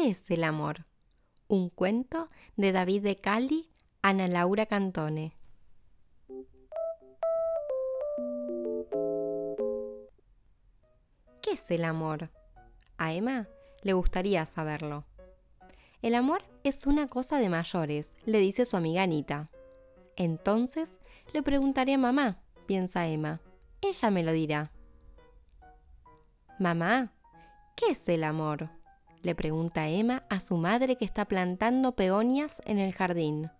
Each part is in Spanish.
¿Qué es el amor? Un cuento de David de Cali, Ana Laura Cantone. ¿Qué es el amor? A Emma le gustaría saberlo. El amor es una cosa de mayores, le dice su amiga Anita. Entonces le preguntaré a mamá, piensa Emma. Ella me lo dirá. Mamá, ¿qué es el amor? Le pregunta Emma a su madre que está plantando peonias en el jardín.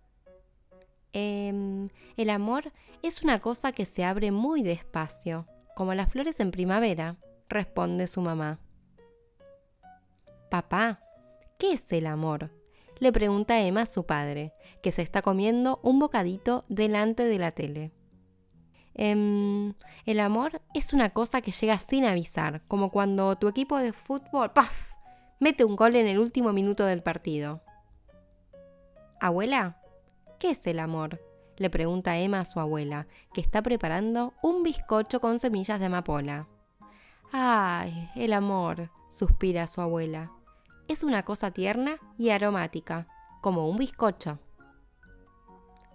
Em, el amor es una cosa que se abre muy despacio, como las flores en primavera, responde su mamá. Papá, ¿qué es el amor? le pregunta Emma a su padre, que se está comiendo un bocadito delante de la tele. Em, el amor es una cosa que llega sin avisar, como cuando tu equipo de fútbol ¡paf! Mete un gol en el último minuto del partido. Abuela, ¿qué es el amor? le pregunta Emma a su abuela, que está preparando un bizcocho con semillas de amapola. Ay, el amor, suspira su abuela. Es una cosa tierna y aromática, como un bizcocho.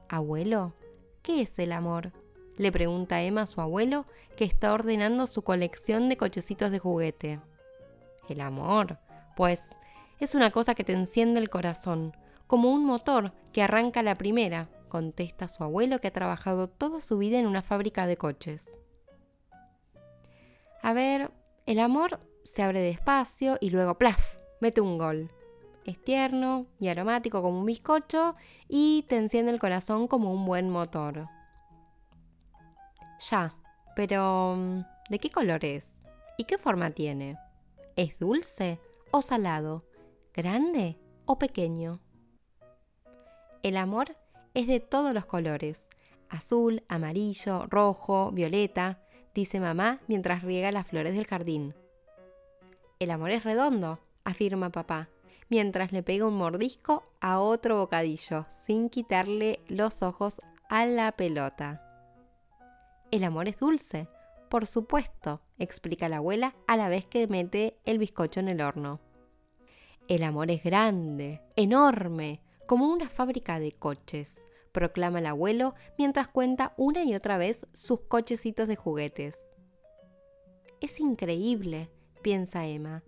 Abuelo, ¿qué es el amor? le pregunta Emma a su abuelo, que está ordenando su colección de cochecitos de juguete. El amor, pues, es una cosa que te enciende el corazón, como un motor que arranca la primera, contesta su abuelo que ha trabajado toda su vida en una fábrica de coches. A ver, el amor se abre despacio y luego plaf, mete un gol. Es tierno y aromático como un bizcocho y te enciende el corazón como un buen motor. Ya, pero mm, ¿de qué color es? ¿Y qué forma tiene? ¿Es dulce o salado? ¿Grande o pequeño? El amor es de todos los colores, azul, amarillo, rojo, violeta, dice mamá mientras riega las flores del jardín. El amor es redondo, afirma papá, mientras le pega un mordisco a otro bocadillo, sin quitarle los ojos a la pelota. El amor es dulce, por supuesto, explica la abuela a la vez que mete el bizcocho en el horno. El amor es grande, enorme, como una fábrica de coches, proclama el abuelo mientras cuenta una y otra vez sus cochecitos de juguetes. Es increíble, piensa Emma.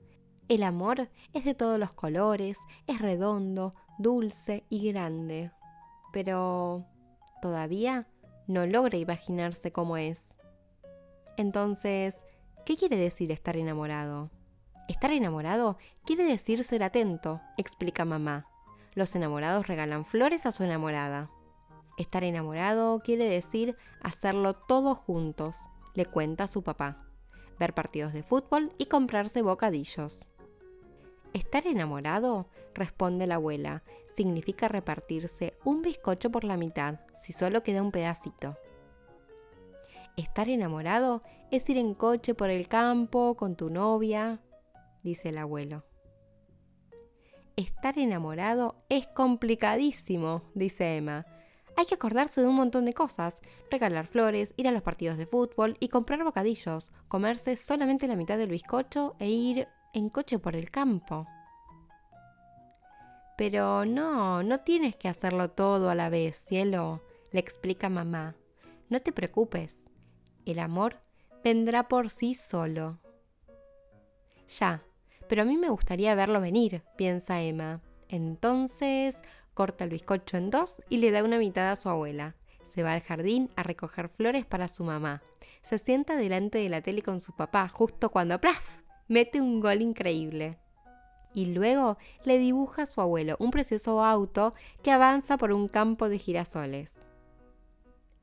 El amor es de todos los colores, es redondo, dulce y grande. Pero todavía no logra imaginarse cómo es. Entonces, ¿qué quiere decir estar enamorado? Estar enamorado quiere decir ser atento, explica mamá. Los enamorados regalan flores a su enamorada. Estar enamorado quiere decir hacerlo todos juntos, le cuenta su papá. Ver partidos de fútbol y comprarse bocadillos. Estar enamorado, responde la abuela, significa repartirse un bizcocho por la mitad, si solo queda un pedacito. Estar enamorado es ir en coche por el campo con tu novia, dice el abuelo. Estar enamorado es complicadísimo, dice Emma. Hay que acordarse de un montón de cosas, regalar flores, ir a los partidos de fútbol y comprar bocadillos, comerse solamente la mitad del bizcocho e ir en coche por el campo. Pero no, no tienes que hacerlo todo a la vez, cielo, le explica mamá. No te preocupes, el amor vendrá por sí solo. Ya, pero a mí me gustaría verlo venir, piensa Emma. Entonces corta el bizcocho en dos y le da una mitad a su abuela. Se va al jardín a recoger flores para su mamá. Se sienta delante de la tele con su papá justo cuando ¡plaf! mete un gol increíble. Y luego le dibuja a su abuelo un precioso auto que avanza por un campo de girasoles.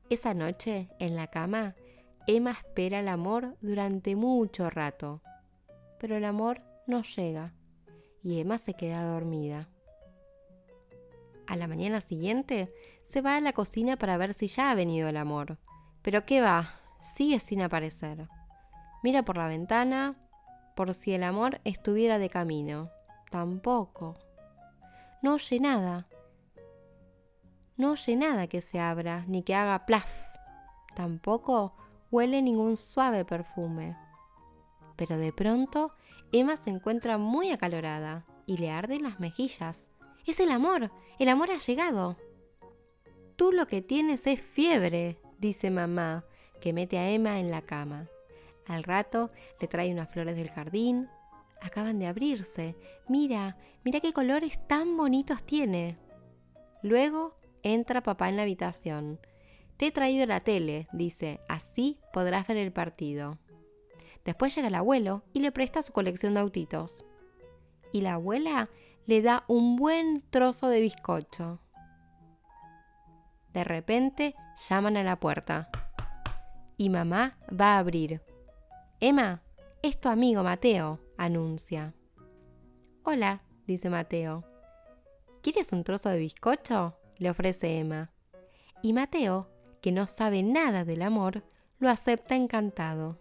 Esa noche, en la cama, Emma espera el amor durante mucho rato. Pero el amor no llega y Emma se queda dormida. A la mañana siguiente se va a la cocina para ver si ya ha venido el amor. Pero ¿qué va? Sigue sin aparecer. Mira por la ventana por si el amor estuviera de camino. Tampoco. No oye nada. No oye nada que se abra ni que haga plaf. Tampoco huele ningún suave perfume. Pero de pronto Emma se encuentra muy acalorada. y le arden las mejillas. Es el amor, el amor ha llegado. Tú lo que tienes es fiebre, dice mamá, que mete a Emma en la cama. Al rato le trae unas flores del jardín. Acaban de abrirse. Mira, mira qué colores tan bonitos tiene. Luego entra papá en la habitación. Te he traído la tele, dice, así podrás ver el partido. Después llega el abuelo y le presta su colección de autitos. Y la abuela le da un buen trozo de bizcocho. De repente llaman a la puerta. Y mamá va a abrir. Emma, es tu amigo Mateo, anuncia. Hola, dice Mateo. ¿Quieres un trozo de bizcocho? le ofrece Emma. Y Mateo, que no sabe nada del amor, lo acepta encantado.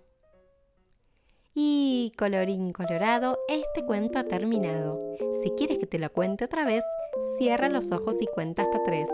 Y colorín colorado, este cuento ha terminado. Si quieres que te lo cuente otra vez, cierra los ojos y cuenta hasta tres.